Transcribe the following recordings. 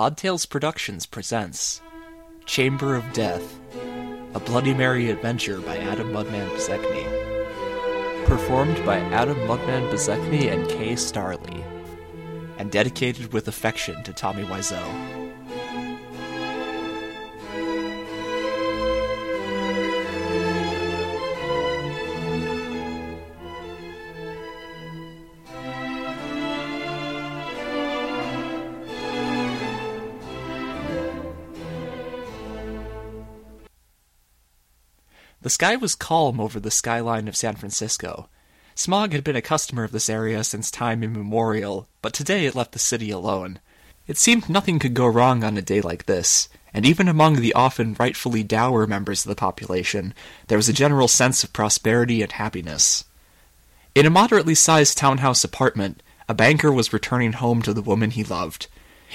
Odd Tales Productions presents Chamber of Death, a Bloody Mary adventure by Atom Mudman Bezecny. Performed by Atom Mudman Bezecny and Kay Starle, and dedicated with affection to Tommy Wiseau. The sky was calm over the skyline of San Francisco. Smog had been a customer of this area since time immemorial, but today it left the city alone. It seemed nothing could go wrong on a day like this, and even among the often rightfully dour members of the population, there was a general sense of prosperity and happiness. In a moderately sized townhouse apartment, a banker was returning home to the woman he loved.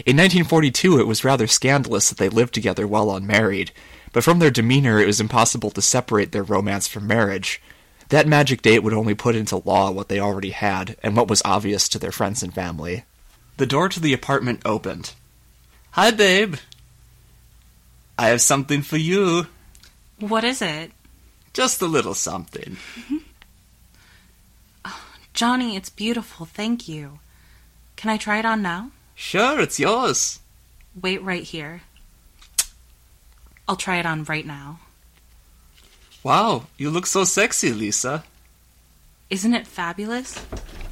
In 1942, it was rather scandalous that they lived together while unmarried, but from their demeanor it was impossible to separate their romance from marriage. That magic date would only put into law what they already had, and what was obvious to their friends and family. The door to the apartment opened. Hi, babe. I have something for you. What is it? Just a little something. Oh, Johnny, it's beautiful. Thank you. Can I try it on now? Sure, it's yours. Wait right here. I'll try it on right now. Wow, you look so sexy, Lisa. Isn't it fabulous?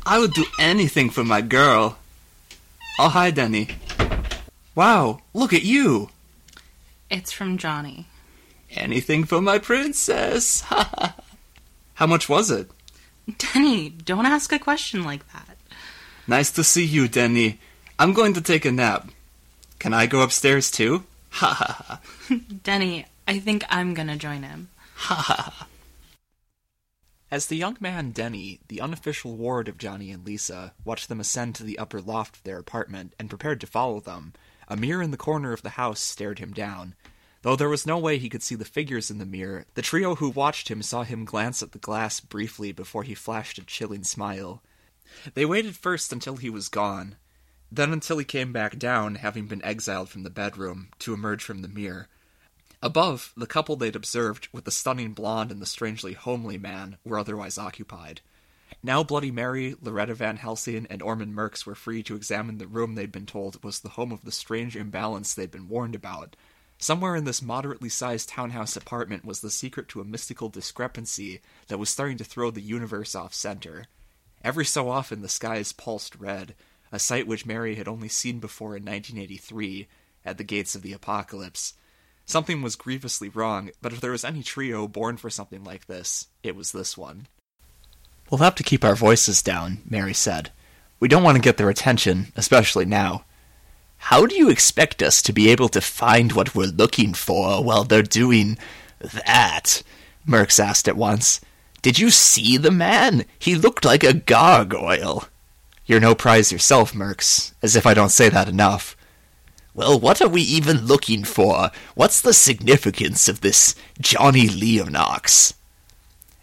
I would do anything for my girl. Oh, hi, Denny. Wow, look at you. It's from Johnny. Anything for my princess. How much was it? Denny, don't ask a question like that. Nice to see you, Denny. I'm going to take a nap. Can I go upstairs too? Ha ha ha. Denny, I think I'm gonna join him. Ha ha ha. As the young man Denny, the unofficial ward of Johnny and Lisa, watched them ascend to the upper loft of their apartment and prepared to follow them, a mirror in the corner of the house stared him down. Though there was no way he could see the figures in the mirror, the trio who watched him saw him glance at the glass briefly before he flashed a chilling smile. They waited first until he was gone, then until he came back down, having been exiled from the bedroom, to emerge from the mirror. Above, the couple they'd observed, with the stunning blonde and the strangely homely man, were otherwise occupied. Now Bloody Mary, Loretta Van Helsing, and Ormond Murks were free to examine the room they'd been told was the home of the strange imbalance they'd been warned about. Somewhere in this moderately sized townhouse apartment was the secret to a mystical discrepancy that was starting to throw the universe off center. Every so often the skies pulsed red, a sight which Mary had only seen before in 1983, at the gates of the apocalypse. Something was grievously wrong, but if there was any trio born for something like this, it was this one. We'll have to keep our voices down, Mary said. We don't want to get their attention, especially now. How do you expect us to be able to find what we're looking for while they're doing that? Murks asked at once. Did you see the man? He looked like a gargoyle. You're no prize yourself, Murks, as if I don't say that enough. Well, what are we even looking for? What's the significance of this Johnny Leonox?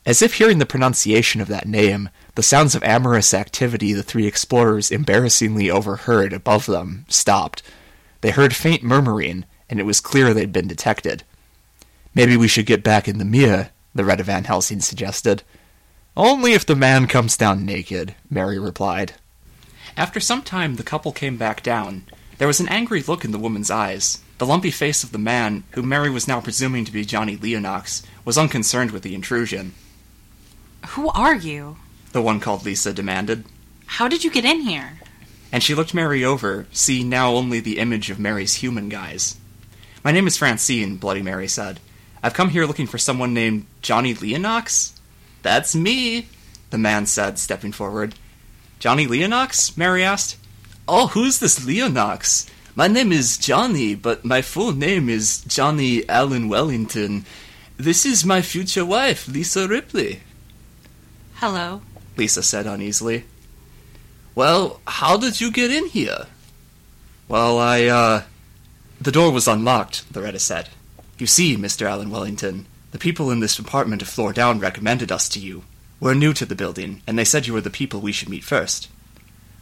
As if hearing the pronunciation of that name, the sounds of amorous activity the three explorers embarrassingly overheard above them stopped. They heard faint murmuring, and it was clear they'd been detected. Maybe we should get back in the mirror, Loretta Van Helsing suggested. Only if the man comes down naked, Mary replied. After some time, the couple came back down. There was an angry look in the woman's eyes. The lumpy face of the man, whom Mary was now presuming to be Johnny Leonox, was unconcerned with the intrusion. Who are you? The one called Lisa demanded. How did you get in here? And she looked Mary over, seeing now only the image of Mary's human guise. My name is Francine, Bloody Mary said. I've come here looking for someone named Johnny Leonox. That's me, the man said, stepping forward. Johnny Leonox? Mary asked. Oh, who's this Leonox? My name is Johnny, but my full name is Johnny Allen Wellington. This is my future wife, Lisa Ripley. Hello. Lisa said uneasily. Well, how did you get in here? Well, I, uh. The door was unlocked, Loretta said. You see, Mr. Allen Wellington, the people in this apartment a floor down recommended us to you. We're new to the building, and they said you were the people we should meet first.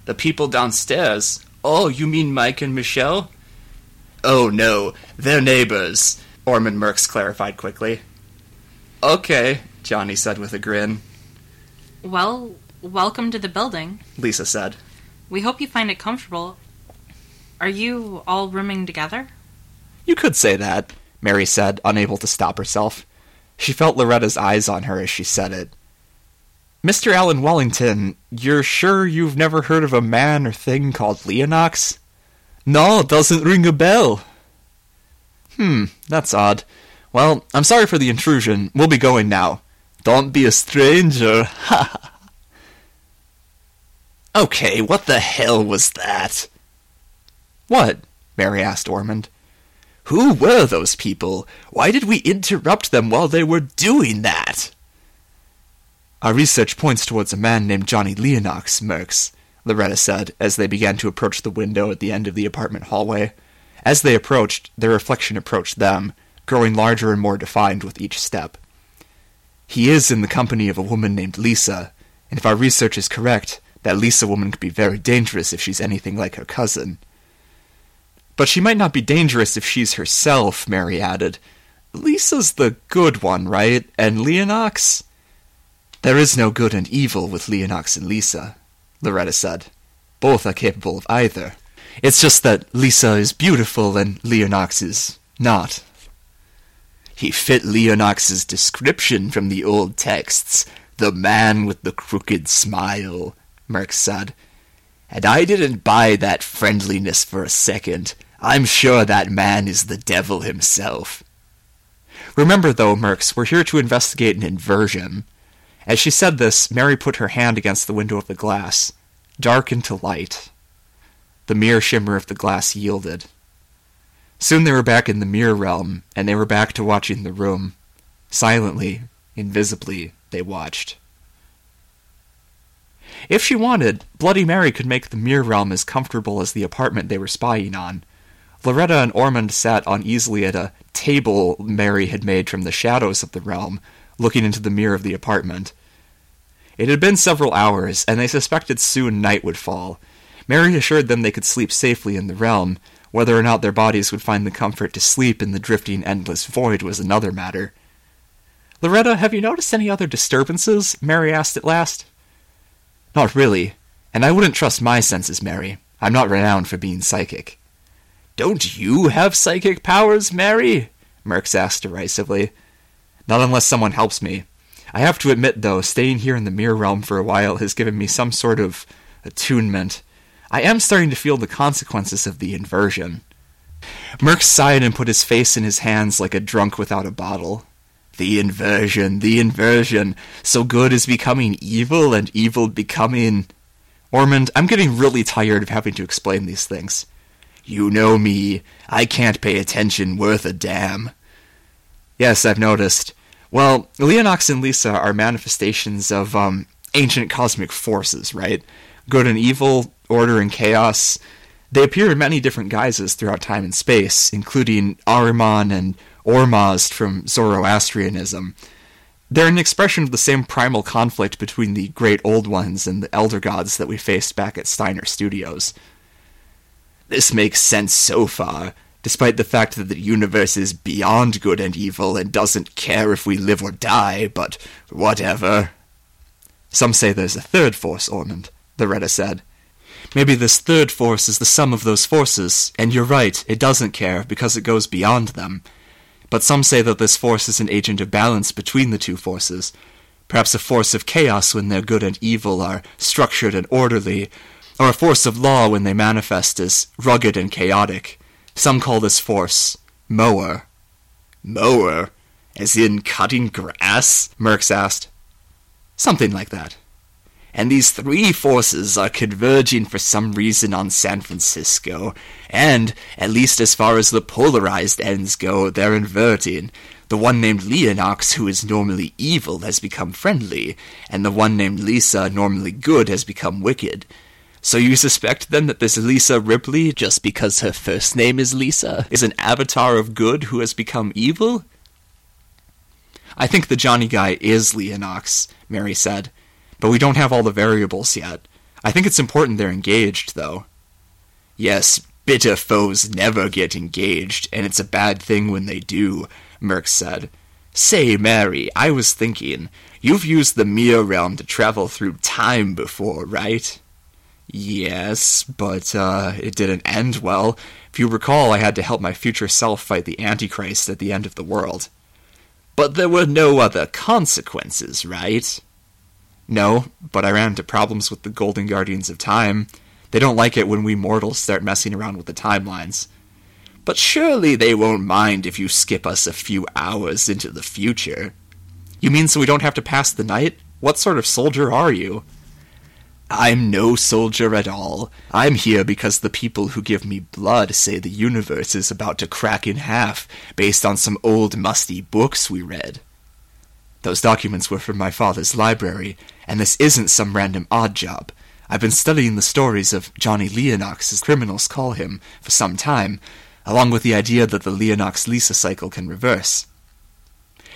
The people downstairs? Oh, you mean Mike and Michelle? Oh no, they're neighbors, Ormond Murks clarified quickly. Okay, Johnny said with a grin. Well, welcome to the building. Lisa said. We hope you find it comfortable. Are you all rooming together? You could say that, Mary said, unable to stop herself. She felt Loretta's eyes on her as she said it. Mr. Allen Wellington, you're sure you've never heard of a man or thing called Leonox? No, doesn't ring a bell. Hmm, that's odd. Well, I'm sorry for the intrusion. We'll be going now. Don't be a stranger. Ha Okay, what the hell was that? What? Mary asked Ormond. Who were those people? Why did we interrupt them while they were doing that? Our research points towards a man named Johnny Leonox, Murks, Loretta said, as they began to approach the window at the end of the apartment hallway. As they approached, their reflection approached them, growing larger and more defined with each step. He is in the company of a woman named Lisa, and if our research is correct, that Lisa woman could be very dangerous if she's anything like her cousin. But she might not be dangerous if she's herself, Mary added. Lisa's the good one, right? And Leonox? There is no good and evil with Leonox and Lisa, Loretta said. Both are capable of either. It's just that Lisa is beautiful and Leonox is not. He fit Leonox's description from the old texts, the man with the crooked smile, Murks said. And I didn't buy that friendliness for a second. I'm sure that man is the devil himself. Remember, though, Murks, we're here to investigate an inversion. As she said this, Mary put her hand against the window of the glass, dark into light. The mere shimmer of the glass yielded. Soon they were back in the mirror realm, and they were back to watching the room. Silently, invisibly, they watched. If she wanted, Bloody Mary could make the mirror realm as comfortable as the apartment they were spying on. Loretta and Ormond sat uneasily at a table Mary had made from the shadows of the realm, looking into the mirror of the apartment. It had been several hours, and they suspected soon night would fall. Mary assured them they could sleep safely in the realm. Whether or not their bodies would find the comfort to sleep in the drifting endless void was another matter. Loretta, have you noticed any other disturbances? Mary asked at last. Not really, and I wouldn't trust my senses, Mary. I'm not renowned for being psychic. Don't you have psychic powers, Mary? Murks asked derisively. Not unless someone helps me. I have to admit, though, staying here in the mirror realm for a while has given me some sort of attunement. I am starting to feel the consequences of the inversion. Murks sighed and put his face in his hands like a drunk without a bottle. The inversion, the inversion. So good is becoming evil, and evil becoming. Ormond, I'm getting really tired of having to explain these things. You know me. I can't pay attention worth a damn. Yes, I've noticed. Well, Leonox and Lisa are manifestations of, um, ancient cosmic forces, right? Good and evil, order and chaos. They appear in many different guises throughout time and space, including Ahriman and Ormazd from Zoroastrianism. They're an expression of the same primal conflict between the Great Old Ones and the Elder Gods that we faced back at Steiner Studios. This makes sense so far, despite the fact that the universe is beyond good and evil and doesn't care if we live or die, but whatever. Some say there's a third force, Ormond, Loretta said. Maybe this third force is the sum of those forces, and you're right, it doesn't care because it goes beyond them. But some say that this force is an agent of balance between the two forces. Perhaps a force of chaos when their good and evil are structured and orderly, or a force of law when they manifest as rugged and chaotic. Some call this force mower. Mower? As in cutting grass? Murks asked. Something like that. And these three forces are converging for some reason on San Francisco, and, at least as far as the polarized ends go, they're inverting. The one named Leonox, who is normally evil, has become friendly, and the one named Lisa, normally good, has become wicked. So you suspect then that this Lisa Ripley, just because her first name is Lisa, is an avatar of good who has become evil? I think the Johnny guy is Leonox, Mary said, but we don't have all the variables yet. I think it's important they're engaged, though. Yes, Bitter foes never get engaged, and it's a bad thing when they do, Merc said. Say, Mary, I was thinking, you've used the Mirror Realm to travel through time before, right? Yes, but uh, it didn't end well. If you recall, I had to help my future self fight the Antichrist at the end of the world. But there were no other consequences, right? No, but I ran into problems with the Golden Guardians of Time. They don't like it when we mortals start messing around with the timelines. But surely they won't mind if you skip us a few hours into the future. You mean so we don't have to pass the night? What sort of soldier are you? I'm no soldier at all. I'm here because the people who give me blood say the universe is about to crack in half based on some old musty books we read. Those documents were from my father's library, and this isn't some random odd job. I've been studying the stories of Johnny Leonox, as criminals call him, for some time, along with the idea that the Leonox Lisa cycle can reverse.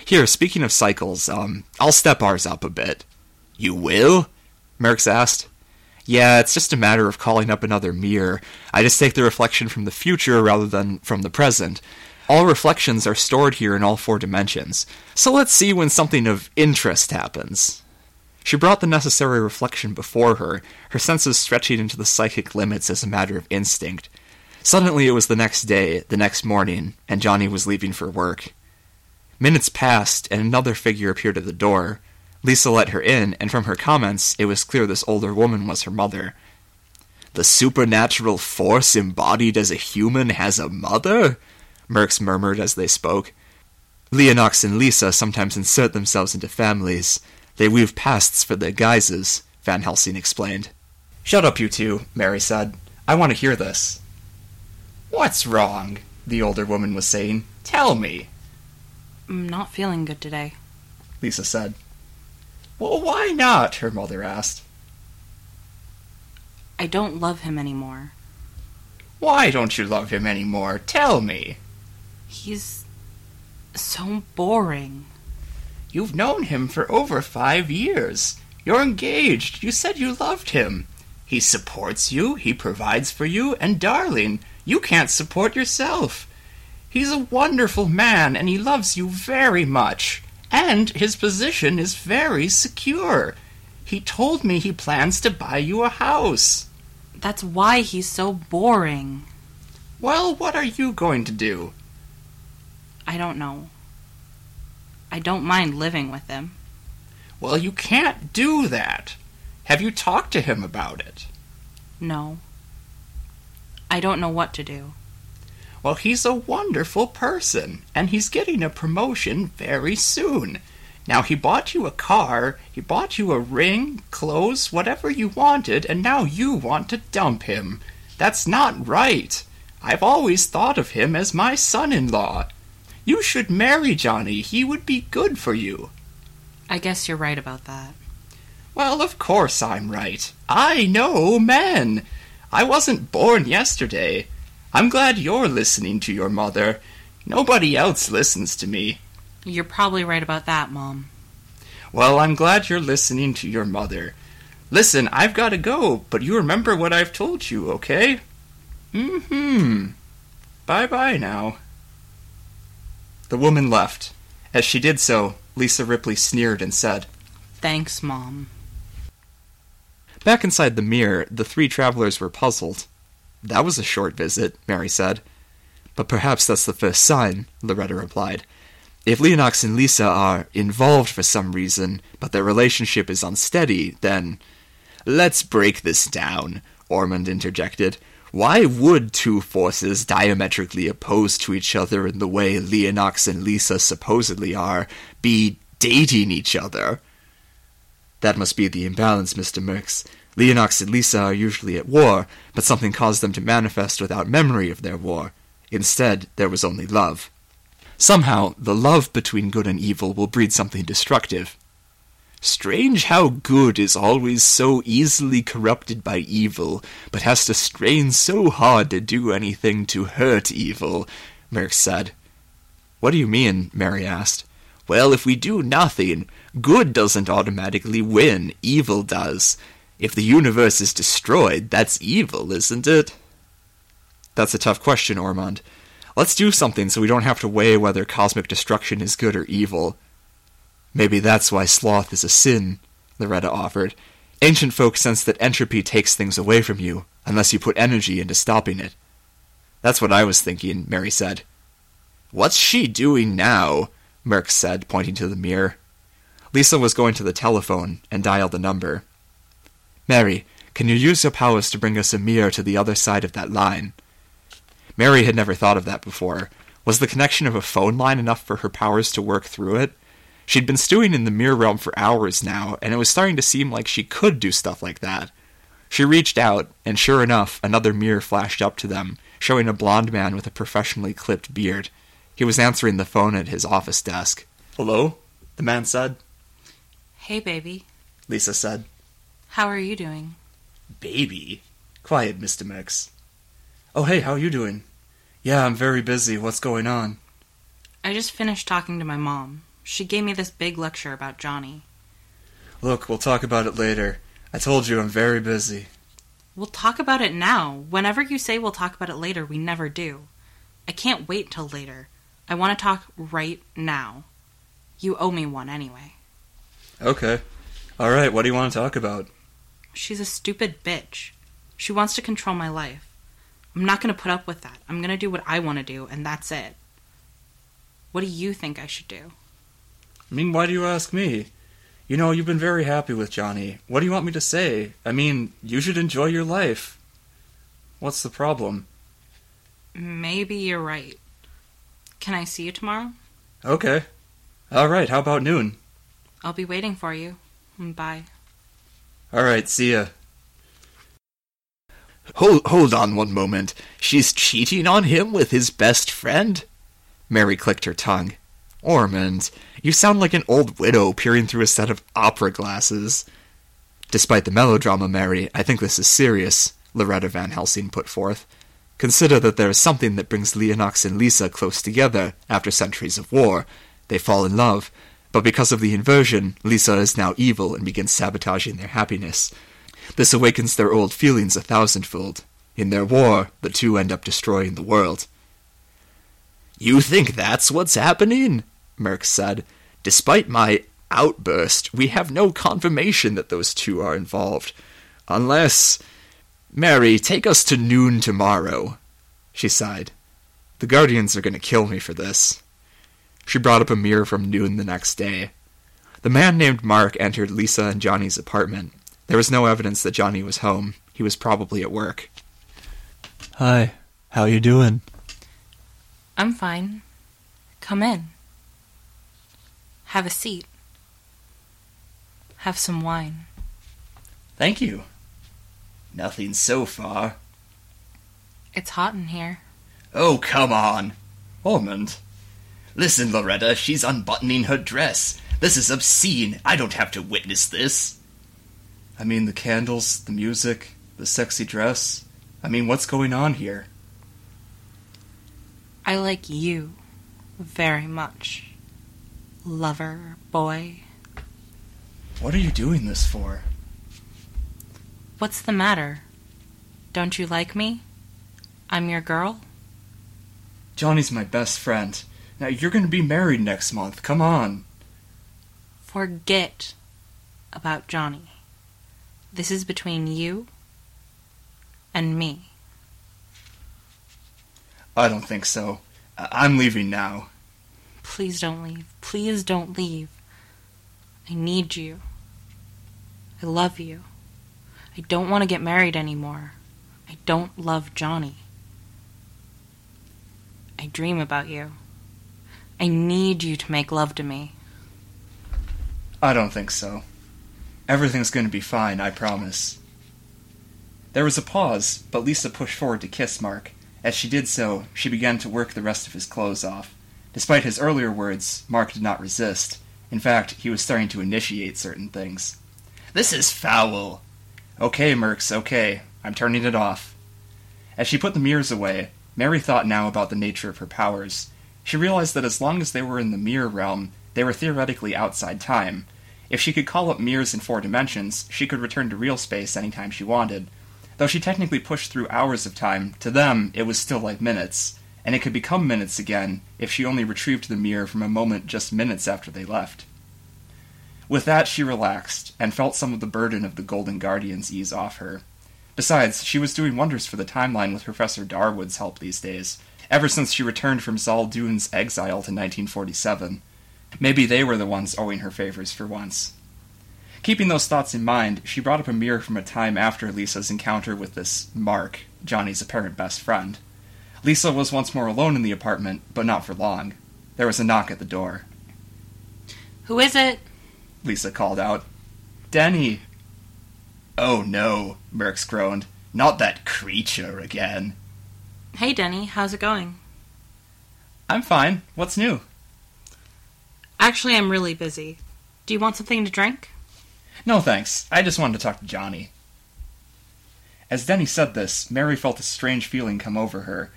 Here, speaking of cycles, um, I'll step ours up a bit. You will? Murks asked. Yeah, it's just a matter of calling up another mirror. I just take the reflection from the future rather than from the present. All reflections are stored here in all four dimensions. So let's see when something of interest happens. She brought the necessary reflection before her, her senses stretching into the psychic limits as a matter of instinct. Suddenly it was the next day, the next morning, and Johnny was leaving for work. Minutes passed, and another figure appeared at the door. Lisa let her in, and from her comments, it was clear this older woman was her mother. The supernatural force embodied as a human has a mother? Murks murmured as they spoke. Leonox and Lisa sometimes insert themselves into families. They weave pasts for their guises, Van Helsing explained. Shut up, you two, Mary said. I want to hear this. What's wrong? the older woman was saying. Tell me. I'm not feeling good today. Lisa said. Well, why not? her mother asked. I don't love him anymore. Why don't you love him anymore? Tell me. He's so boring. You've known him for over five years. You're engaged. You said you loved him. He supports you, he provides for you, and darling, you can't support yourself. He's a wonderful man, and he loves you very much. And his position is very secure. He told me he plans to buy you a house. That's why he's so boring. Well, what are you going to do? I don't know. I don't mind living with him. Well, you can't do that. Have you talked to him about it? No. I don't know what to do. Well, he's a wonderful person, and he's getting a promotion very soon. Now, he bought you a car, he bought you a ring, clothes, whatever you wanted, and now you want to dump him. That's not right. I've always thought of him as my son in law. You should marry Johnny. He would be good for you. I guess you're right about that. Well, of course I'm right. I know men. I wasn't born yesterday. I'm glad you're listening to your mother. Nobody else listens to me. You're probably right about that, Mom. Well, I'm glad you're listening to your mother. Listen, I've got to go, but you remember what I've told you, okay? Mm hmm. Bye bye now. The woman left. As she did so, Lisa Ripley sneered and said, Thanks, Mom. Back inside the mirror, the three travelers were puzzled. That was a short visit, Mary said. But perhaps that's the first sign, Loretta replied. If Leonox and Lisa are involved for some reason, but their relationship is unsteady, then. Let's break this down, Ormond interjected. Why would two forces diametrically opposed to each other in the way Leonox and Lisa supposedly are be dating each other? That must be the imbalance, Mr. Murks. Leonox and Lisa are usually at war, but something caused them to manifest without memory of their war. Instead, there was only love. Somehow, the love between good and evil will breed something destructive. Strange how good is always so easily corrupted by evil, but has to strain so hard to do anything to hurt evil, Murks said. What do you mean? Mary asked. Well, if we do nothing, good doesn't automatically win, evil does. If the universe is destroyed, that's evil, isn't it? That's a tough question, Ormond. Let's do something so we don't have to weigh whether cosmic destruction is good or evil. Maybe that's why sloth is a sin, Loretta offered. Ancient folk sense that entropy takes things away from you, unless you put energy into stopping it. That's what I was thinking, Mary said. What's she doing now? Merk said, pointing to the mirror. Lisa was going to the telephone and dialed the number. Mary, can you use your powers to bring us a mirror to the other side of that line? Mary had never thought of that before. Was the connection of a phone line enough for her powers to work through it? She'd been stewing in the mirror realm for hours now, and it was starting to seem like she could do stuff like that. She reached out, and sure enough, another mirror flashed up to them, showing a blond man with a professionally clipped beard. He was answering the phone at his office desk. Hello? The man said. Hey, baby. Lisa said. How are you doing? Baby? Quiet, Mr. Mix. Oh, hey, how are you doing? Yeah, I'm very busy. What's going on? I just finished talking to my mom. She gave me this big lecture about Johnny. Look, we'll talk about it later. I told you I'm very busy. We'll talk about it now. Whenever you say we'll talk about it later, we never do. I can't wait till later. I want to talk right now. You owe me one anyway. Okay. All right, what do you want to talk about? She's a stupid bitch. She wants to control my life. I'm not going to put up with that. I'm going to do what I want to do, and that's it. What do you think I should do? I mean, why do you ask me? You know, you've been very happy with Johnny. What do you want me to say? I mean, you should enjoy your life. What's the problem? Maybe you're right. Can I see you tomorrow? Okay. All right, how about noon? I'll be waiting for you. Bye. All right, see ya. Hold, hold on one moment. She's cheating on him with his best friend? Mary clicked her tongue. Ormond, you sound like an old widow peering through a set of opera glasses. Despite the melodrama, Mary, I think this is serious, Loretta Van Helsing put forth. Consider that there is something that brings Leonox and Lisa close together after centuries of war. They fall in love, but because of the inversion, Lisa is now evil and begins sabotaging their happiness. This awakens their old feelings a thousandfold. In their war, the two end up destroying the world. You think that's what's happening? Merk said. Despite my outburst, we have no confirmation that those two are involved. Unless. Mary, take us to noon tomorrow. She sighed. The Guardians are going to kill me for this. She brought up a mirror from noon the next day. The man named Mark entered Lisa and Johnny's apartment. There was no evidence that Johnny was home. He was probably at work. Hi, how you doing? I'm fine. Come in. Have a seat. Have some wine. Thank you. Nothing so far. It's hot in here. Oh, come on. Ormond. Listen, Loretta, she's unbuttoning her dress. This is obscene. I don't have to witness this. I mean, the candles, the music, the sexy dress. I mean, what's going on here? I like you very much. Lover, boy. What are you doing this for? What's the matter? Don't you like me? I'm your girl? Johnny's my best friend. Now, you're going to be married next month. Come on. Forget about Johnny. This is between you and me. I don't think so. I- I'm leaving now. Please don't leave. Please don't leave. I need you. I love you. I don't want to get married anymore. I don't love Johnny. I dream about you. I need you to make love to me. I don't think so. Everything's going to be fine, I promise. There was a pause, but Lisa pushed forward to kiss Mark. As she did so, she began to work the rest of his clothes off. Despite his earlier words, Mark did not resist. In fact, he was starting to initiate certain things. This is foul! Okay, Murks, okay. I'm turning it off. As she put the mirrors away, Mary thought now about the nature of her powers. She realized that as long as they were in the mirror realm, they were theoretically outside time. If she could call up mirrors in four dimensions, she could return to real space anytime she wanted. Though she technically pushed through hours of time, to them it was still like minutes, and it could become minutes again if she only retrieved the mirror from a moment just minutes after they left. With that, she relaxed, and felt some of the burden of the Golden Guardians ease off her. Besides, she was doing wonders for the timeline with Professor Darwood's help these days, ever since she returned from Zaldoon's exile to 1947. Maybe they were the ones owing her favors for once. Keeping those thoughts in mind, she brought up a mirror from a time after Lisa's encounter with this Mark, Johnny's apparent best friend. Lisa was once more alone in the apartment, but not for long. There was a knock at the door. Who is it? Lisa called out. Denny. Oh no, Murks groaned. Not that creature again. Hey, Denny, how's it going? I'm fine. What's new? Actually, I'm really busy. Do you want something to drink? No thanks. I just wanted to talk to Johnny. As Denny said this, Mary felt a strange feeling come over her.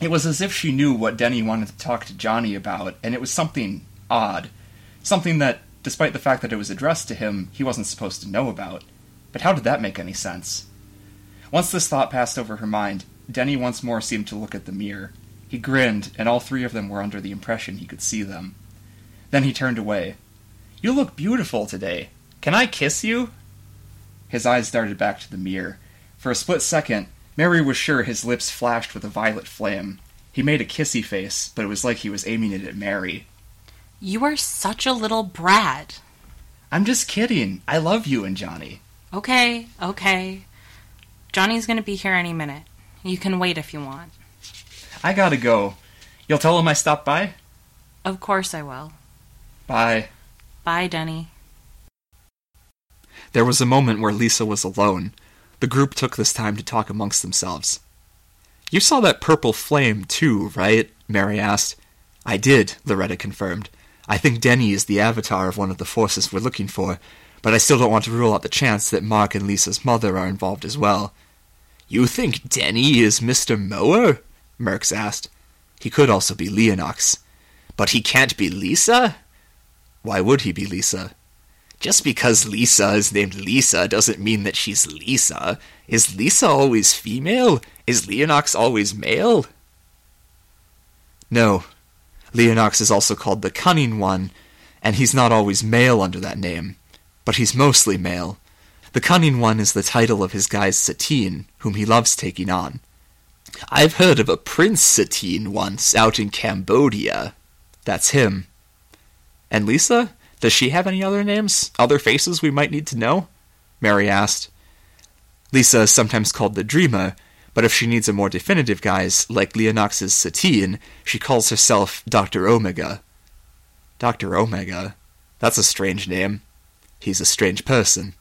It was as if she knew what Denny wanted to talk to Johnny about, and it was something odd. Something that, despite the fact that it was addressed to him, he wasn't supposed to know about. But how did that make any sense? Once this thought passed over her mind, Denny once more seemed to look at the mirror. He grinned, and all three of them were under the impression he could see them. Then he turned away. You look beautiful today. Can I kiss you? His eyes darted back to the mirror. For a split second, Mary was sure his lips flashed with a violet flame. He made a kissy face, but it was like he was aiming it at Mary. You are such a little brat. I'm just kidding. I love you and Johnny. Okay, okay. Johnny's gonna be here any minute. You can wait if you want. I gotta go. You'll tell him I stopped by? Of course I will. Bye. Bye, Denny. There was a moment where Lisa was alone. The group took this time to talk amongst themselves. You saw that purple flame, too, right? Mary asked. I did, Loretta confirmed. I think Denny is the avatar of one of the forces we're looking for, but I still don't want to rule out the chance that Mark and Lisa's mother are involved as well. You think Denny is Mr. Mower? Murks asked. He could also be Leonox. But he can't be Lisa? Why would he be Lisa? Just because Lisa is named Lisa doesn't mean that she's Lisa. Is Lisa always female? Is Leonox always male? No. Leonox is also called the Cunning One, and he's not always male under that name. But he's mostly male. The Cunning One is the title of his guise Satine, whom he loves taking on. I've heard of a Prince Satine once out in Cambodia. That's him. And Lisa? Does she have any other names? Other faces we might need to know? Mary asked. Lisa is sometimes called the Dreamer, but if she needs a more definitive guise, like Leonox's Satine, she calls herself Dr. Omega. Dr. Omega? That's a strange name. He's a strange person.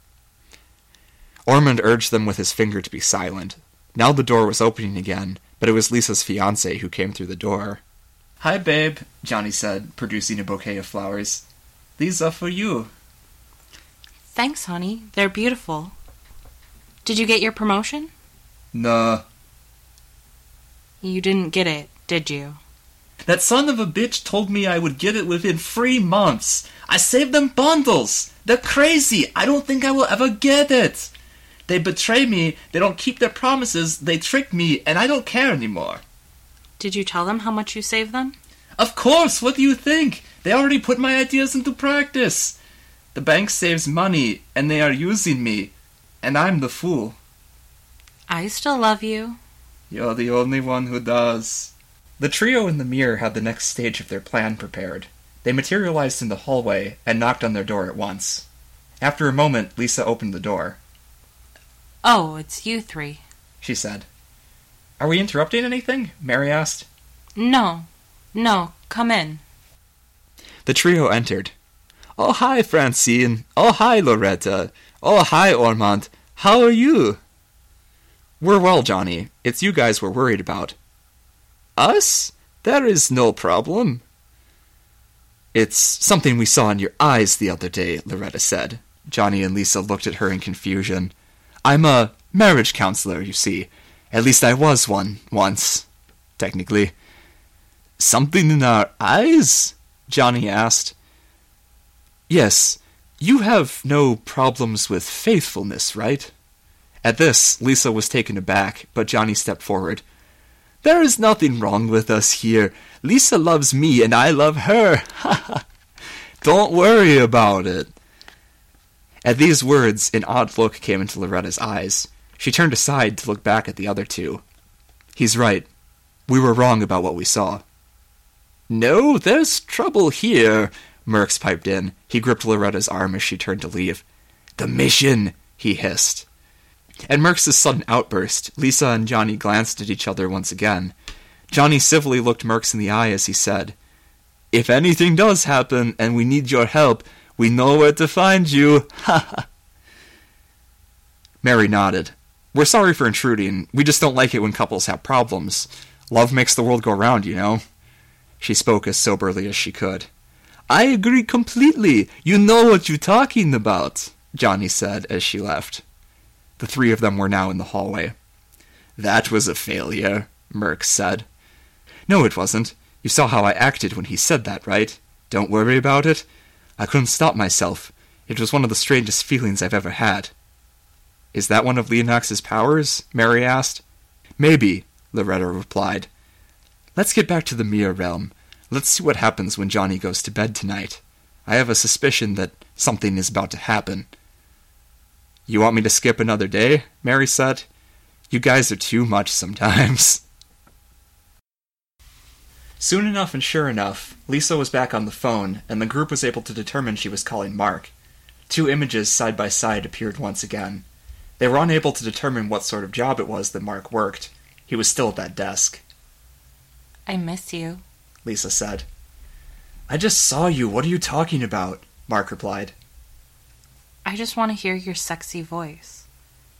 Ormond urged them with his finger to be silent. Now the door was opening again, but it was Lisa's fiance who came through the door. Hi, babe, Johnny said, producing a bouquet of flowers. These are for you. Thanks, honey. They're beautiful. Did you get your promotion? Nah. You didn't get it, did you? That son of a bitch told me I would get it within three months. I saved them bundles. They're crazy. I don't think I will ever get it. They betray me, they don't keep their promises, they trick me, and I don't care anymore. Did you tell them how much you saved them? Of course, what do you think? They already put my ideas into practice. The bank saves money, and they are using me, and I'm the fool. I still love you. You're the only one who does. The trio in the mirror had the next stage of their plan prepared. They materialized in the hallway and knocked on their door at once. After a moment, Lisa opened the door. Oh, it's you three. She said. Are we interrupting anything? Mary asked. No. No, come in. The trio entered. Oh, hi, Francine. Oh, hi, Loretta. Oh, hi, Ormond. How are you? We're well, Johnny. It's you guys we're worried about. Us? There is no problem. It's something we saw in your eyes the other day, Loretta said. Johnny and Lisa looked at her in confusion. I'm a marriage counselor, you see. At least I was one, once. Technically. Something in our eyes? Johnny asked. Yes, you have no problems with faithfulness, right? At this, Lisa was taken aback, but Johnny stepped forward. There is nothing wrong with us here. Lisa loves me and I love her. Don't worry about it. At these words, an odd look came into Loretta's eyes. She turned aside to look back at the other two. He's right. We were wrong about what we saw. No, there's trouble here, Murks piped in. He gripped Loretta's arm as she turned to leave. The mission, he hissed. At Murks's sudden outburst, Lisa and Johnny glanced at each other once again. Johnny civilly looked Murks in the eye as he said, If anything does happen and we need your help, we know where to find you. Ha ha. Mary nodded. We're sorry for intruding. We just don't like it when couples have problems. Love makes the world go round, you know. She spoke as soberly as she could. I agree completely. You know what you're talking about, Johnny said as she left. The three of them were now in the hallway. That was a failure, Murks said. No, it wasn't. You saw how I acted when he said that, right? Don't worry about it. I couldn't stop myself. It was one of the strangest feelings I've ever had. Is that one of Leonox's powers? Mary asked. Maybe, Loretta replied. Let's get back to the mirror realm. Let's see what happens when Johnny goes to bed tonight. I have a suspicion that something is about to happen. You want me to skip another day? Mary said. You guys are too much sometimes. Soon enough and sure enough, Lisa was back on the phone, and the group was able to determine she was calling Mark. Two images side by side appeared once again. They were unable to determine what sort of job it was that Mark worked. He was still at that desk. I miss you, Lisa said. I just saw you. What are you talking about? Mark replied. I just want to hear your sexy voice.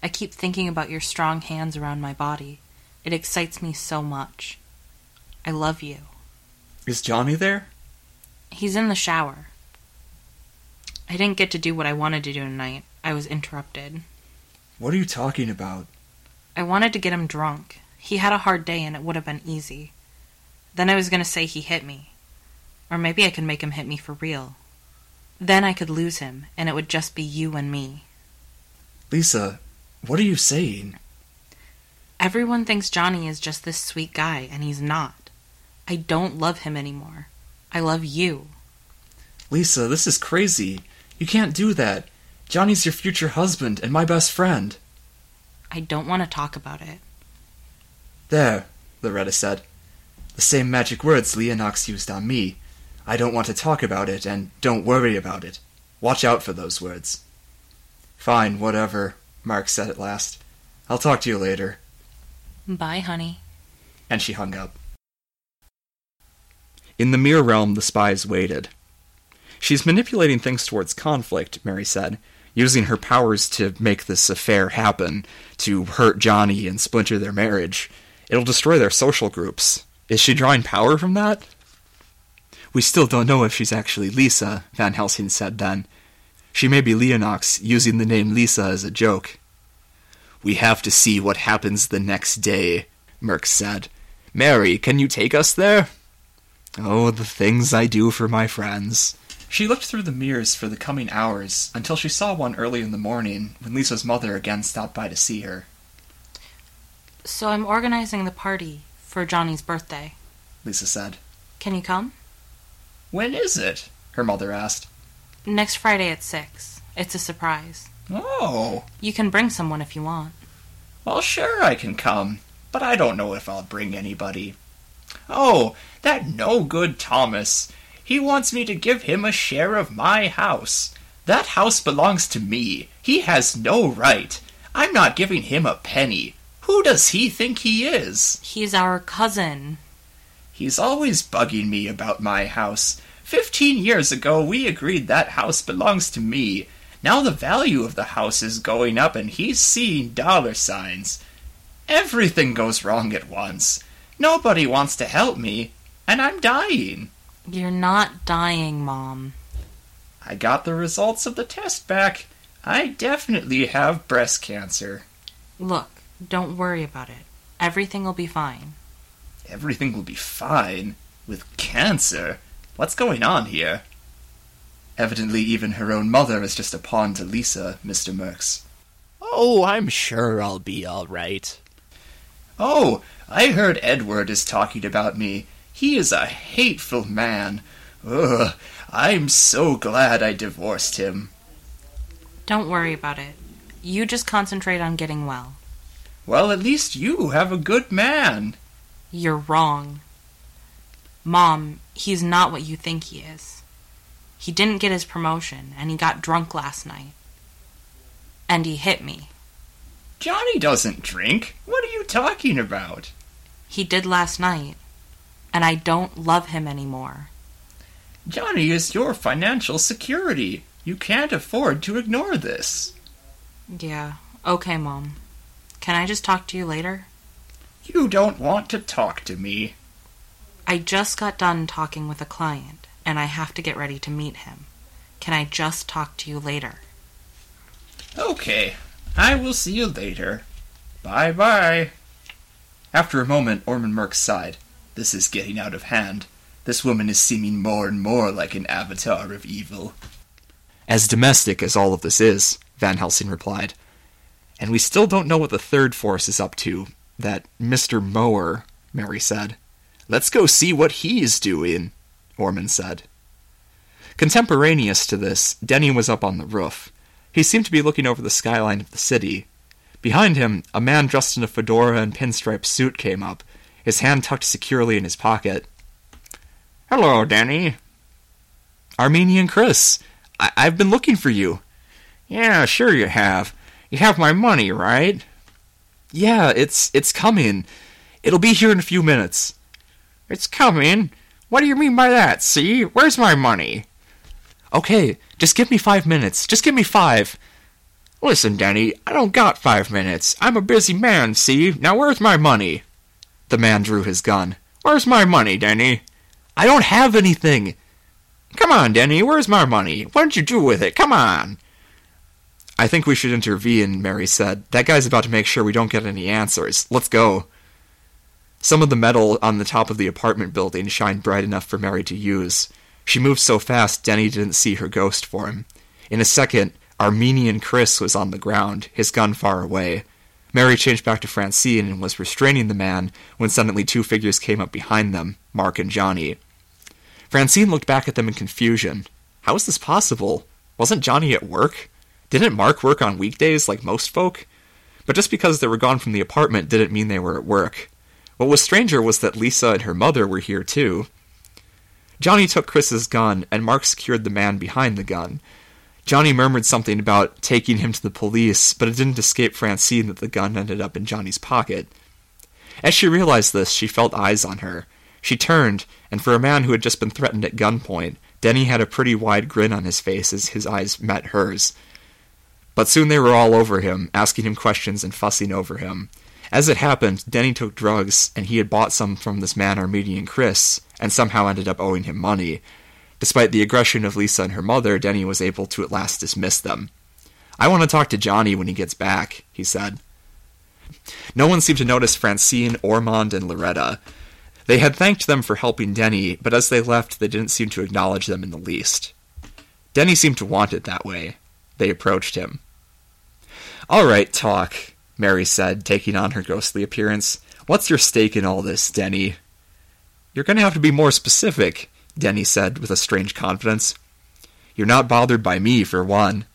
I keep thinking about your strong hands around my body. It excites me so much. I love you. Is Johnny there? He's in the shower. I didn't get to do what I wanted to do tonight. I was interrupted. What are you talking about? I wanted to get him drunk. He had a hard day and it would have been easy. Then I was going to say he hit me. Or maybe I could make him hit me for real. Then I could lose him, and it would just be you and me. Lisa, what are you saying? Everyone thinks Johnny is just this sweet guy, and he's not. I don't love him anymore. I love you. Lisa, this is crazy. You can't do that. Johnny's your future husband and my best friend. I don't want to talk about it. There, Loretta said. The same magic words Leonox used on me. I don't want to talk about it, and don't worry about it. Watch out for those words. Fine, whatever, Mark said at last. I'll talk to you later. Bye, honey. And she hung up. In the mirror realm, the spies waited. She's manipulating things towards conflict, Mary said, using her powers to make this affair happen, to hurt Johnny and splinter their marriage. It'll destroy their social groups. Is she drawing power from that? We still don't know if she's actually Lisa, Van Helsing said then. She may be Leonox, using the name Lisa as a joke. We have to see what happens the next day, Merk said. Mary, can you take us there? Oh, the things I do for my friends. She looked through the mirrors for the coming hours until she saw one early in the morning when Lisa's mother again stopped by to see her. So I'm organizing the party for Johnny's birthday. Lisa said. Can you come? When is it? her mother asked. Next Friday at 6. It's a surprise. Oh. You can bring someone if you want. Well, sure I can come, but I don't know if I'll bring anybody. Oh, that no good Thomas. He wants me to give him a share of my house. That house belongs to me. He has no right. I'm not giving him a penny. Who does he think he is? He's our cousin. He's always bugging me about my house. Fifteen years ago, we agreed that house belongs to me. Now the value of the house is going up, and he's seeing dollar signs. Everything goes wrong at once. Nobody wants to help me, and I'm dying. You're not dying, Mom. I got the results of the test back. I definitely have breast cancer. Look, don't worry about it. Everything will be fine. Everything will be fine. With cancer? What's going on here? Evidently, even her own mother is just a pawn to Lisa, Mr. Murks. Oh, I'm sure I'll be all right. Oh, I heard Edward is talking about me. He is a hateful man. Ugh, I'm so glad I divorced him. Don't worry about it. You just concentrate on getting well. Well, at least you have a good man. You're wrong. Mom, he's not what you think he is. He didn't get his promotion, and he got drunk last night. And he hit me. Johnny doesn't drink. What are you talking about? He did last night, and I don't love him anymore. Johnny is your financial security. You can't afford to ignore this. Yeah, okay, Mom. Can I just talk to you later? You don't want to talk to me. I just got done talking with a client, and I have to get ready to meet him. Can I just talk to you later? Okay, I will see you later. Bye bye. After a moment, Ormond Murks sighed. This is getting out of hand. This woman is seeming more and more like an avatar of evil. As domestic as all of this is, Van Helsing replied. And we still don't know what the third force is up to. That Mr. Mower, Mary said. Let's go see what he's doing, Ormond said. Contemporaneous to this, Denny was up on the roof. He seemed to be looking over the skyline of the city. Behind him, a man dressed in a fedora and pinstripe suit came up, his hand tucked securely in his pocket. Hello, Danny. Armenian Chris. I- I've been looking for you. Yeah, sure you have. You have my money, right? Yeah, it's it's coming. It'll be here in a few minutes. It's coming? What do you mean by that, see? Where's my money? Okay, just give me five minutes. Just give me five. Listen, Denny, I don't got five minutes. I'm a busy man, see? Now where's my money? The man drew his gun. Where's my money, Denny? I don't have anything. Come on, Denny, where's my money? What did you do with it? Come on. I think we should intervene, Mary said. That guy's about to make sure we don't get any answers. Let's go. Some of the metal on the top of the apartment building shined bright enough for Mary to use. She moved so fast Denny didn't see her ghost form. In a second, Armenian Chris was on the ground, his gun far away. Mary changed back to Francine and was restraining the man when suddenly two figures came up behind them, Mark and Johnny. Francine looked back at them in confusion. How was this possible? Wasn't Johnny at work? Didn't Mark work on weekdays like most folk? But just because they were gone from the apartment didn't mean they were at work. What was stranger was that Lisa and her mother were here too. Johnny took Chris's gun, and Mark secured the man behind the gun. Johnny murmured something about taking him to the police, but it didn't escape Francine that the gun ended up in Johnny's pocket. As she realized this, she felt eyes on her. She turned, and for a man who had just been threatened at gunpoint, Denny had a pretty wide grin on his face as his eyes met hers. But soon they were all over him, asking him questions and fussing over him. As it happened, Denny took drugs, and he had bought some from this man Armenian Chris, and somehow ended up owing him money. Despite the aggression of Lisa and her mother, Denny was able to at last dismiss them. I want to talk to Johnny when he gets back, he said. No one seemed to notice Francine, Ormond, and Loretta. They had thanked them for helping Denny, but as they left, they didn't seem to acknowledge them in the least. Denny seemed to want it that way. They approached him. All right, talk, Mary said, taking on her ghostly appearance. What's your stake in all this, Denny? You're going to have to be more specific, Denny said with a strange confidence. You're not bothered by me, for one.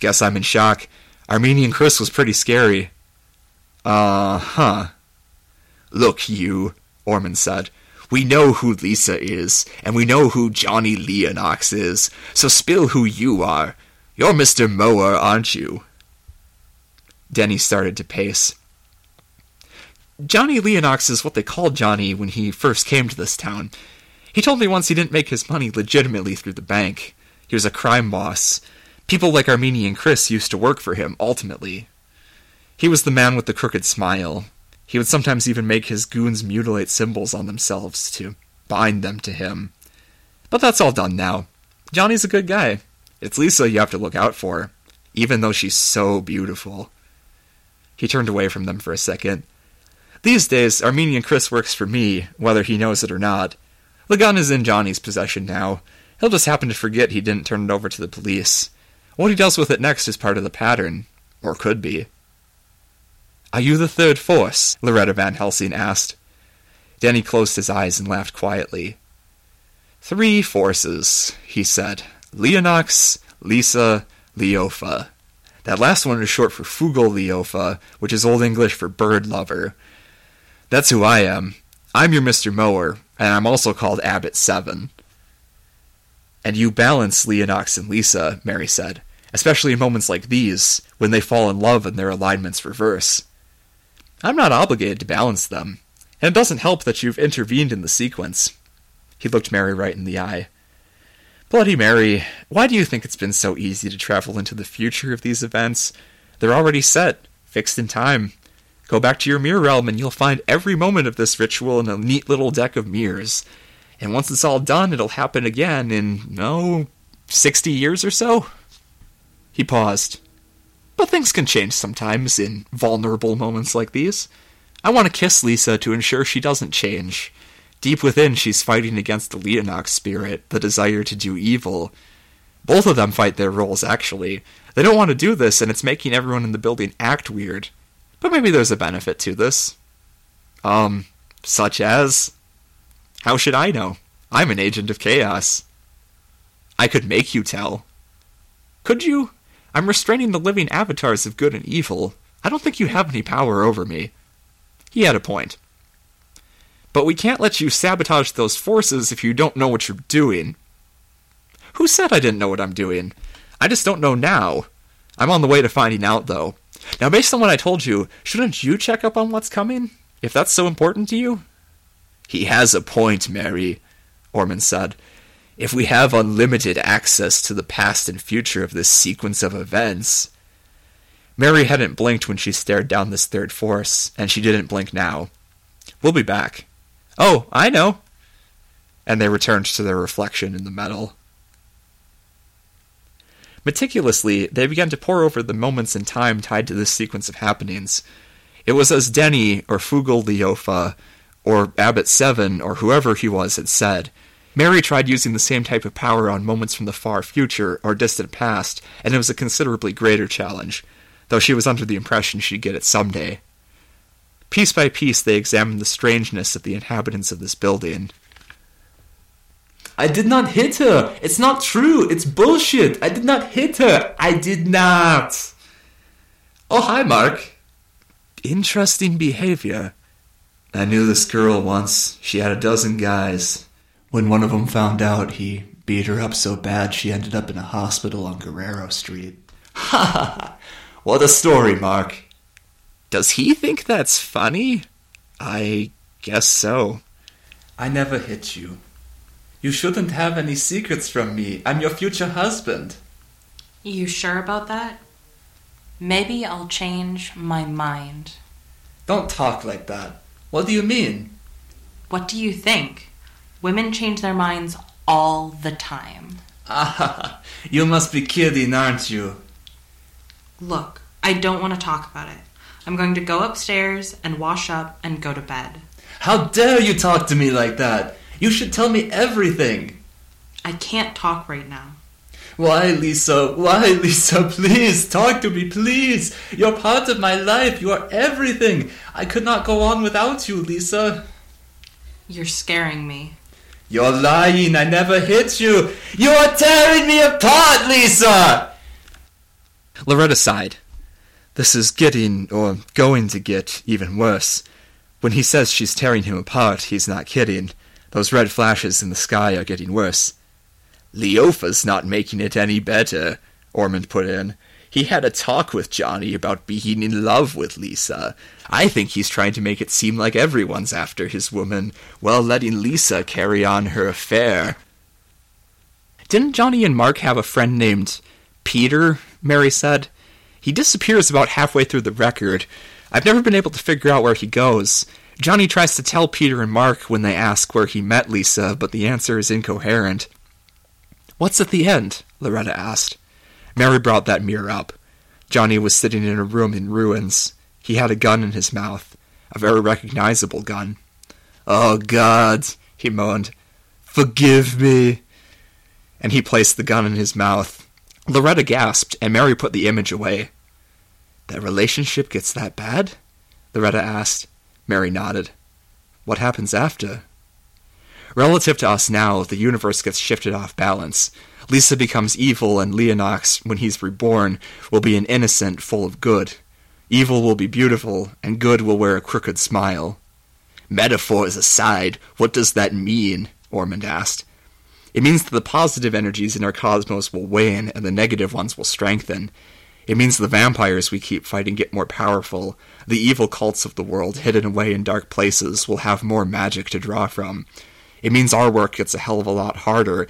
Guess I'm in shock. Armenian Chris was pretty scary. Uh huh. Look, you, Ormond said. We know who Lisa is, and we know who Johnny Leonox is, so spill who you are. You're Mr. Mower, aren't you? Denny started to pace. Johnny Leonox is what they called Johnny when he first came to this town. He told me once he didn't make his money legitimately through the bank. He was a crime boss. People like Armenian Chris used to work for him, ultimately. He was the man with the crooked smile. He would sometimes even make his goons mutilate symbols on themselves to bind them to him. But that's all done now. Johnny's a good guy. It's Lisa you have to look out for, even though she's so beautiful. He turned away from them for a second. These days, Armenian Chris works for me, whether he knows it or not. The gun is in Johnny's possession now. He'll just happen to forget he didn't turn it over to the police. What he does with it next is part of the pattern. Or could be. Are you the third force? Loretta Van Helsing asked. Danny closed his eyes and laughed quietly. Three forces, he said. Leonox, Lisa, Leofa. That last one is short for Fugal Leofa, which is Old English for bird lover. That's who I am. I'm your Mr. Mower, and I'm also called Abbott Seven. And you balance Leonox and Lisa, Mary said, especially in moments like these, when they fall in love and their alignments reverse. I'm not obligated to balance them, and it doesn't help that you've intervened in the sequence. He looked Mary right in the eye. Bloody Mary, why do you think it's been so easy to travel into the future of these events? They're already set, fixed in time. Go back to your mirror realm and you'll find every moment of this ritual in a neat little deck of mirrors. And once it's all done, it'll happen again in, no, 60 years or so? He paused. But things can change sometimes in vulnerable moments like these. I want to kiss Lisa to ensure she doesn't change. Deep within, she's fighting against the Leonox spirit, the desire to do evil. Both of them fight their roles, actually. They don't want to do this, and it's making everyone in the building act weird. But maybe there's a benefit to this. Um, such as? How should I know? I'm an agent of chaos. I could make you tell. Could you? I'm restraining the living avatars of good and evil. I don't think you have any power over me. He had a point. But we can't let you sabotage those forces if you don't know what you're doing. Who said I didn't know what I'm doing? I just don't know now. I'm on the way to finding out, though. Now, based on what I told you, shouldn't you check up on what's coming? If that's so important to you? He has a point, Mary, Ormond said. If we have unlimited access to the past and future of this sequence of events. Mary hadn't blinked when she stared down this third force, and she didn't blink now. We'll be back. Oh, I know. And they returned to their reflection in the metal. Meticulously, they began to pore over the moments in time tied to this sequence of happenings. It was as Denny, or Fugal Leofa, or Abbott Seven, or whoever he was, had said. Mary tried using the same type of power on moments from the far future or distant past, and it was a considerably greater challenge, though she was under the impression she'd get it someday. Piece by piece, they examined the strangeness of the inhabitants of this building. I did not hit her. It's not true. It's bullshit. I did not hit her. I did not. Oh, hi, Mark. Interesting behavior. I knew this girl once. She had a dozen guys. When one of them found out, he beat her up so bad she ended up in a hospital on Guerrero Street. Ha ha ha! What a story, Mark. Does he think that's funny? I guess so. I never hit you. You shouldn't have any secrets from me. I'm your future husband. You sure about that? Maybe I'll change my mind. Don't talk like that. What do you mean? What do you think? Women change their minds all the time. Ah, you must be kidding, aren't you? Look, I don't want to talk about it. I'm going to go upstairs and wash up and go to bed. How dare you talk to me like that? You should tell me everything. I can't talk right now. Why, Lisa? Why, Lisa? Please, talk to me, please. You're part of my life. You are everything. I could not go on without you, Lisa. You're scaring me. You're lying. I never hit you. You are tearing me apart, Lisa! Loretta sighed. This is getting, or going to get, even worse. When he says she's tearing him apart, he's not kidding. Those red flashes in the sky are getting worse. Leofa's not making it any better, Ormond put in. He had a talk with Johnny about being in love with Lisa. I think he's trying to make it seem like everyone's after his woman, while letting Lisa carry on her affair. Didn't Johnny and Mark have a friend named Peter? Mary said. He disappears about halfway through the record. I've never been able to figure out where he goes. Johnny tries to tell Peter and Mark when they ask where he met Lisa, but the answer is incoherent. What's at the end? Loretta asked. Mary brought that mirror up. Johnny was sitting in a room in ruins. He had a gun in his mouth, a very recognizable gun. Oh, God, he moaned. Forgive me. And he placed the gun in his mouth. Loretta gasped, and Mary put the image away. That relationship gets that bad? Loretta asked. Mary nodded. What happens after? Relative to us now, the universe gets shifted off balance. Lisa becomes evil, and Leonox, when he's reborn, will be an innocent full of good. Evil will be beautiful, and good will wear a crooked smile. Metaphors aside, what does that mean? Ormond asked. It means that the positive energies in our cosmos will wane and the negative ones will strengthen. It means the vampires we keep fighting get more powerful. The evil cults of the world, hidden away in dark places, will have more magic to draw from. It means our work gets a hell of a lot harder,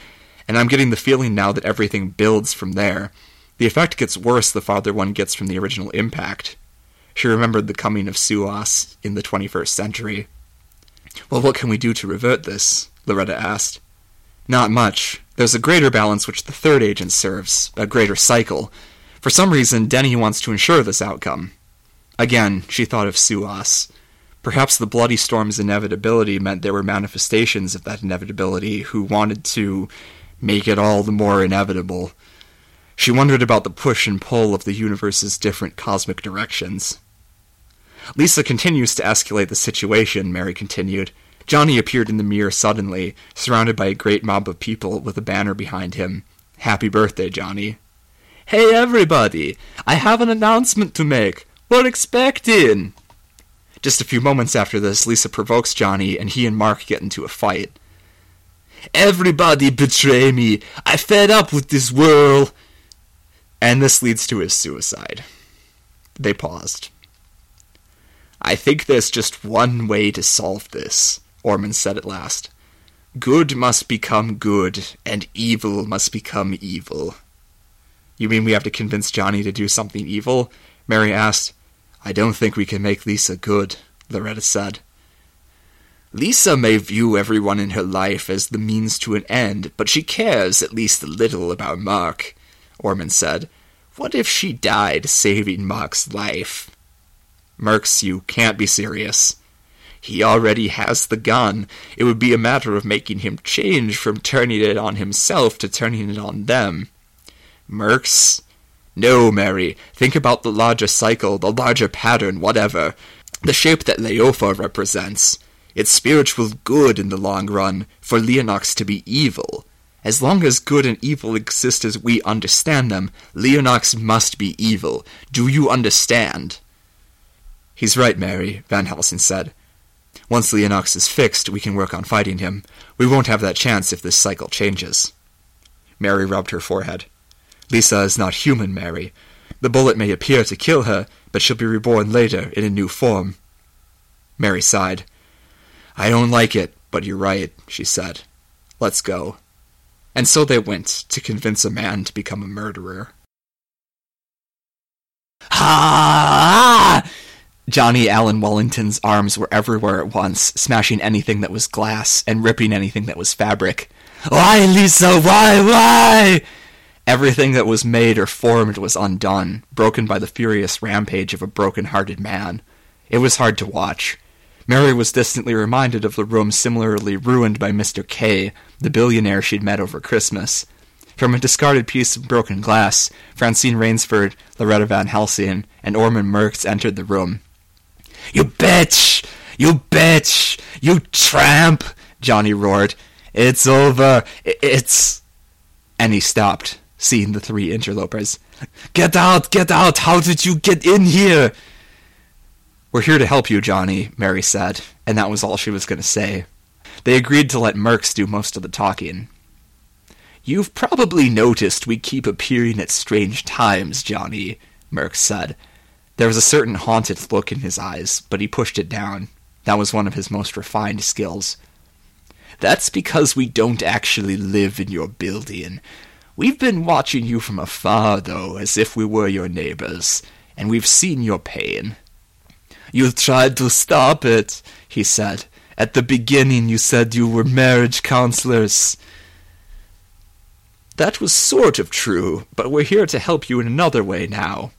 and I'm getting the feeling now that everything builds from there. The effect gets worse the farther one gets from the original impact. She remembered the coming of Suas in the 21st century. Well, what can we do to revert this? Loretta asked. Not much. There's a greater balance which the third agent serves, a greater cycle. For some reason, Denny wants to ensure this outcome. Again, she thought of Suas. Perhaps the Bloody Storm's inevitability meant there were manifestations of that inevitability who wanted to make it all the more inevitable. She wondered about the push and pull of the universe's different cosmic directions. Lisa continues to escalate the situation, Mary continued. Johnny appeared in the mirror suddenly, surrounded by a great mob of people with a banner behind him. Happy birthday, Johnny. Hey, everybody! I have an announcement to make. We're expecting! Just a few moments after this, Lisa provokes Johnny, and he and Mark get into a fight. Everybody betray me! I fed up with this world! And this leads to his suicide. They paused. I think there's just one way to solve this, Ormond said at last. Good must become good, and evil must become evil. You mean we have to convince Johnny to do something evil? Mary asked. I don't think we can make Lisa good, Loretta said. Lisa may view everyone in her life as the means to an end, but she cares at least a little about Mark, Ormond said. What if she died saving Mark's life? Murks, you can't be serious. He already has the gun. It would be a matter of making him change from turning it on himself to turning it on them. Murks? No, Mary. Think about the larger cycle, the larger pattern, whatever. The shape that Leofa represents. It's spiritual good in the long run, for Leonox to be evil. As long as good and evil exist as we understand them, Leonox must be evil. Do you understand? He's right, Mary, Van Helsing said. Once Leonox is fixed, we can work on fighting him. We won't have that chance if this cycle changes. Mary rubbed her forehead. Lisa is not human, Mary. The bullet may appear to kill her, but she'll be reborn later in a new form. Mary sighed. I don't like it, but you're right, she said. Let's go. And so they went to convince a man to become a murderer. Ha! Johnny Allen Wellington's arms were everywhere at once, smashing anything that was glass and ripping anything that was fabric. Why, Lisa, why, why? Everything that was made or formed was undone, broken by the furious rampage of a broken-hearted man. It was hard to watch. Mary was distantly reminded of the room similarly ruined by Mr. K, the billionaire she'd met over Christmas. From a discarded piece of broken glass, Francine Rainsford, Loretta Van Helsing, and Ormond Murks entered the room. You bitch! You bitch! You tramp! Johnny roared. It's over. It's. And he stopped, seeing the three interlopers. Get out! Get out! How did you get in here? We're here to help you, Johnny, Mary said, and that was all she was going to say. They agreed to let Murks do most of the talking. You've probably noticed we keep appearing at strange times, Johnny, Murks said. There was a certain haunted look in his eyes, but he pushed it down. That was one of his most refined skills. That's because we don't actually live in your building. We've been watching you from afar, though, as if we were your neighbors, and we've seen your pain. You tried to stop it, he said. At the beginning you said you were marriage counselors. That was sort of true, but we're here to help you in another way now.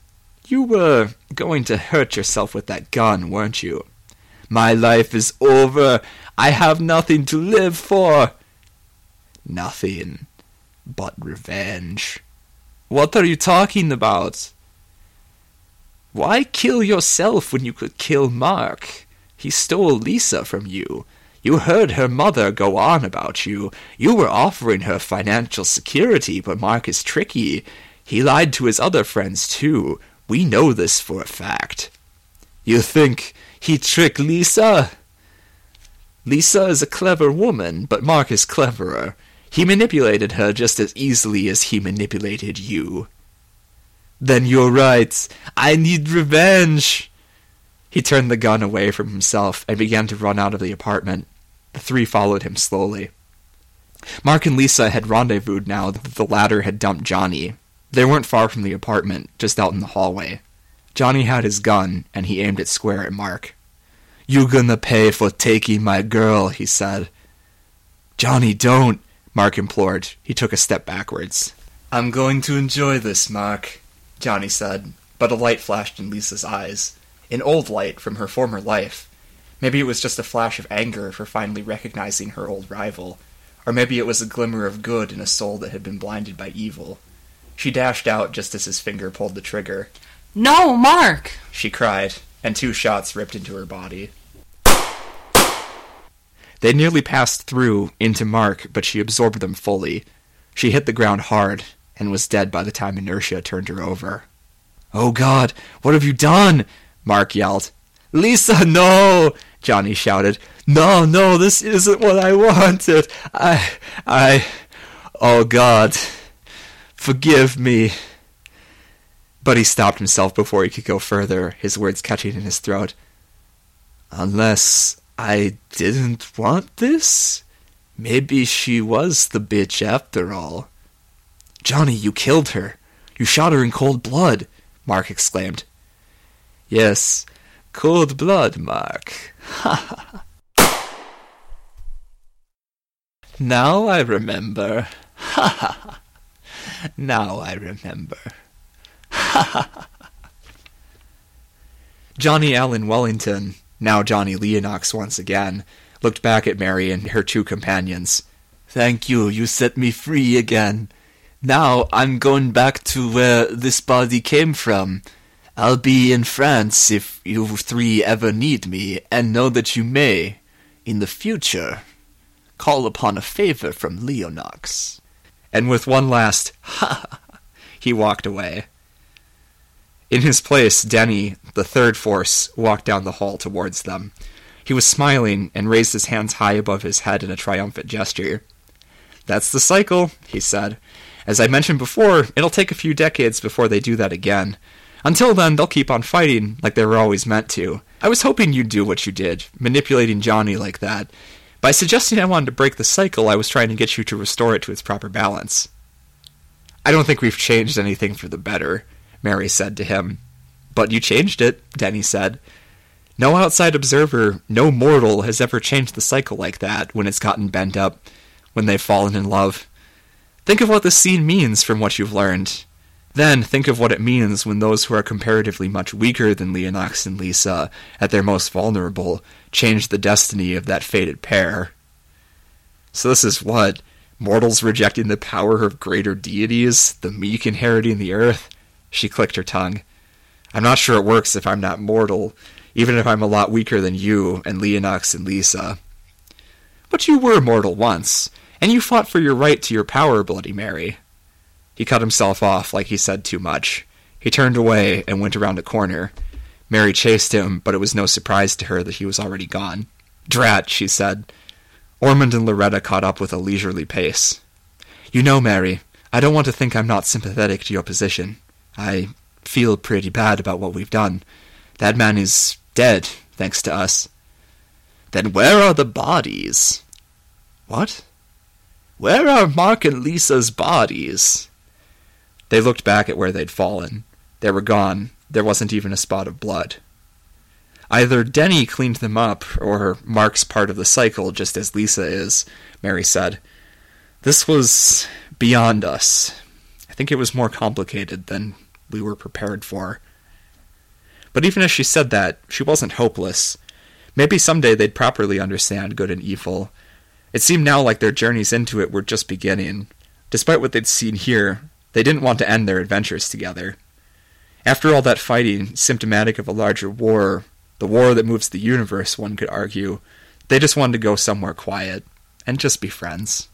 You were going to hurt yourself with that gun, weren't you? My life is over. I have nothing to live for. Nothing but revenge. What are you talking about? Why kill yourself when you could kill Mark? He stole Lisa from you. You heard her mother go on about you. You were offering her financial security, but Mark is tricky. He lied to his other friends, too. We know this for a fact. You think he tricked Lisa? Lisa is a clever woman, but Mark is cleverer. He manipulated her just as easily as he manipulated you. Then you're right. I need revenge. He turned the gun away from himself and began to run out of the apartment. The three followed him slowly. Mark and Lisa had rendezvoused now that the latter had dumped Johnny. They weren't far from the apartment, just out in the hallway. Johnny had his gun, and he aimed it square at Mark. You gonna pay for taking my girl, he said. Johnny, don't, Mark implored. He took a step backwards. I'm going to enjoy this, Mark, Johnny said, but a light flashed in Lisa's eyes. An old light from her former life. Maybe it was just a flash of anger for finally recognizing her old rival, or maybe it was a glimmer of good in a soul that had been blinded by evil. She dashed out just as his finger pulled the trigger. No, Mark! She cried, and two shots ripped into her body. They nearly passed through into Mark, but she absorbed them fully. She hit the ground hard and was dead by the time inertia turned her over. Oh God, what have you done? Mark yelled. Lisa, no! Johnny shouted. No, no, this isn't what I wanted. I, I, oh God, forgive me. But he stopped himself before he could go further, his words catching in his throat. Unless I didn't want this? Maybe she was the bitch after all. Johnny, you killed her. You shot her in cold blood, Mark exclaimed. Yes, cold blood, Mark. Ha ha. Now I remember. Ha ha. Now I remember. Ha ha. Johnny Allen Wellington, now Johnny Leonox once again, looked back at Mary and her two companions. Thank you, you set me free again. Now I'm going back to where this body came from. I'll be in France if you three ever need me, and know that you may, in the future, call upon a favor from Leonox. And with one last ha, he walked away. In his place, Denny, the third force, walked down the hall towards them. He was smiling and raised his hands high above his head in a triumphant gesture. That's the cycle, he said. As I mentioned before, it'll take a few decades before they do that again. Until then, they'll keep on fighting like they were always meant to. I was hoping you'd do what you did, manipulating Johnny like that. By suggesting I wanted to break the cycle, I was trying to get you to restore it to its proper balance. I don't think we've changed anything for the better, Mary said to him. But you changed it, Denny said. No outside observer, no mortal has ever changed the cycle like that when it's gotten bent up, when they've fallen in love. Think of what this scene means from what you've learned. Then think of what it means when those who are comparatively much weaker than Leonox and Lisa, at their most vulnerable, change the destiny of that fated pair. So this is what? Mortals rejecting the power of greater deities, the meek inheriting the earth? She clicked her tongue. I'm not sure it works if I'm not mortal, even if I'm a lot weaker than you and Leonox and Lisa. But you were mortal once, and you fought for your right to your power, Bloody Mary. He cut himself off like he said too much. He turned away and went around a corner. Mary chased him, but it was no surprise to her that he was already gone. Drat, she said. Ormond and Loretta caught up with a leisurely pace. You know, Mary, I don't want to think I'm not sympathetic to your position. I feel pretty bad about what we've done. That man is dead, thanks to us. Then where are the bodies? What? Where are Mark and Lisa's bodies? They looked back at where they'd fallen. They were gone. There wasn't even a spot of blood. Either Denny cleaned them up, or Mark's part of the cycle, just as Lisa is, Mary said. This was beyond us. I think it was more complicated than we were prepared for. But even as she said that, she wasn't hopeless. Maybe someday they'd properly understand good and evil, it seemed now like their journeys into it were just beginning. Despite what they'd seen here, they didn't want to end their adventures together. After all that fighting, symptomatic of a larger war, the war that moves the universe, one could argue, they just wanted to go somewhere quiet and just be friends.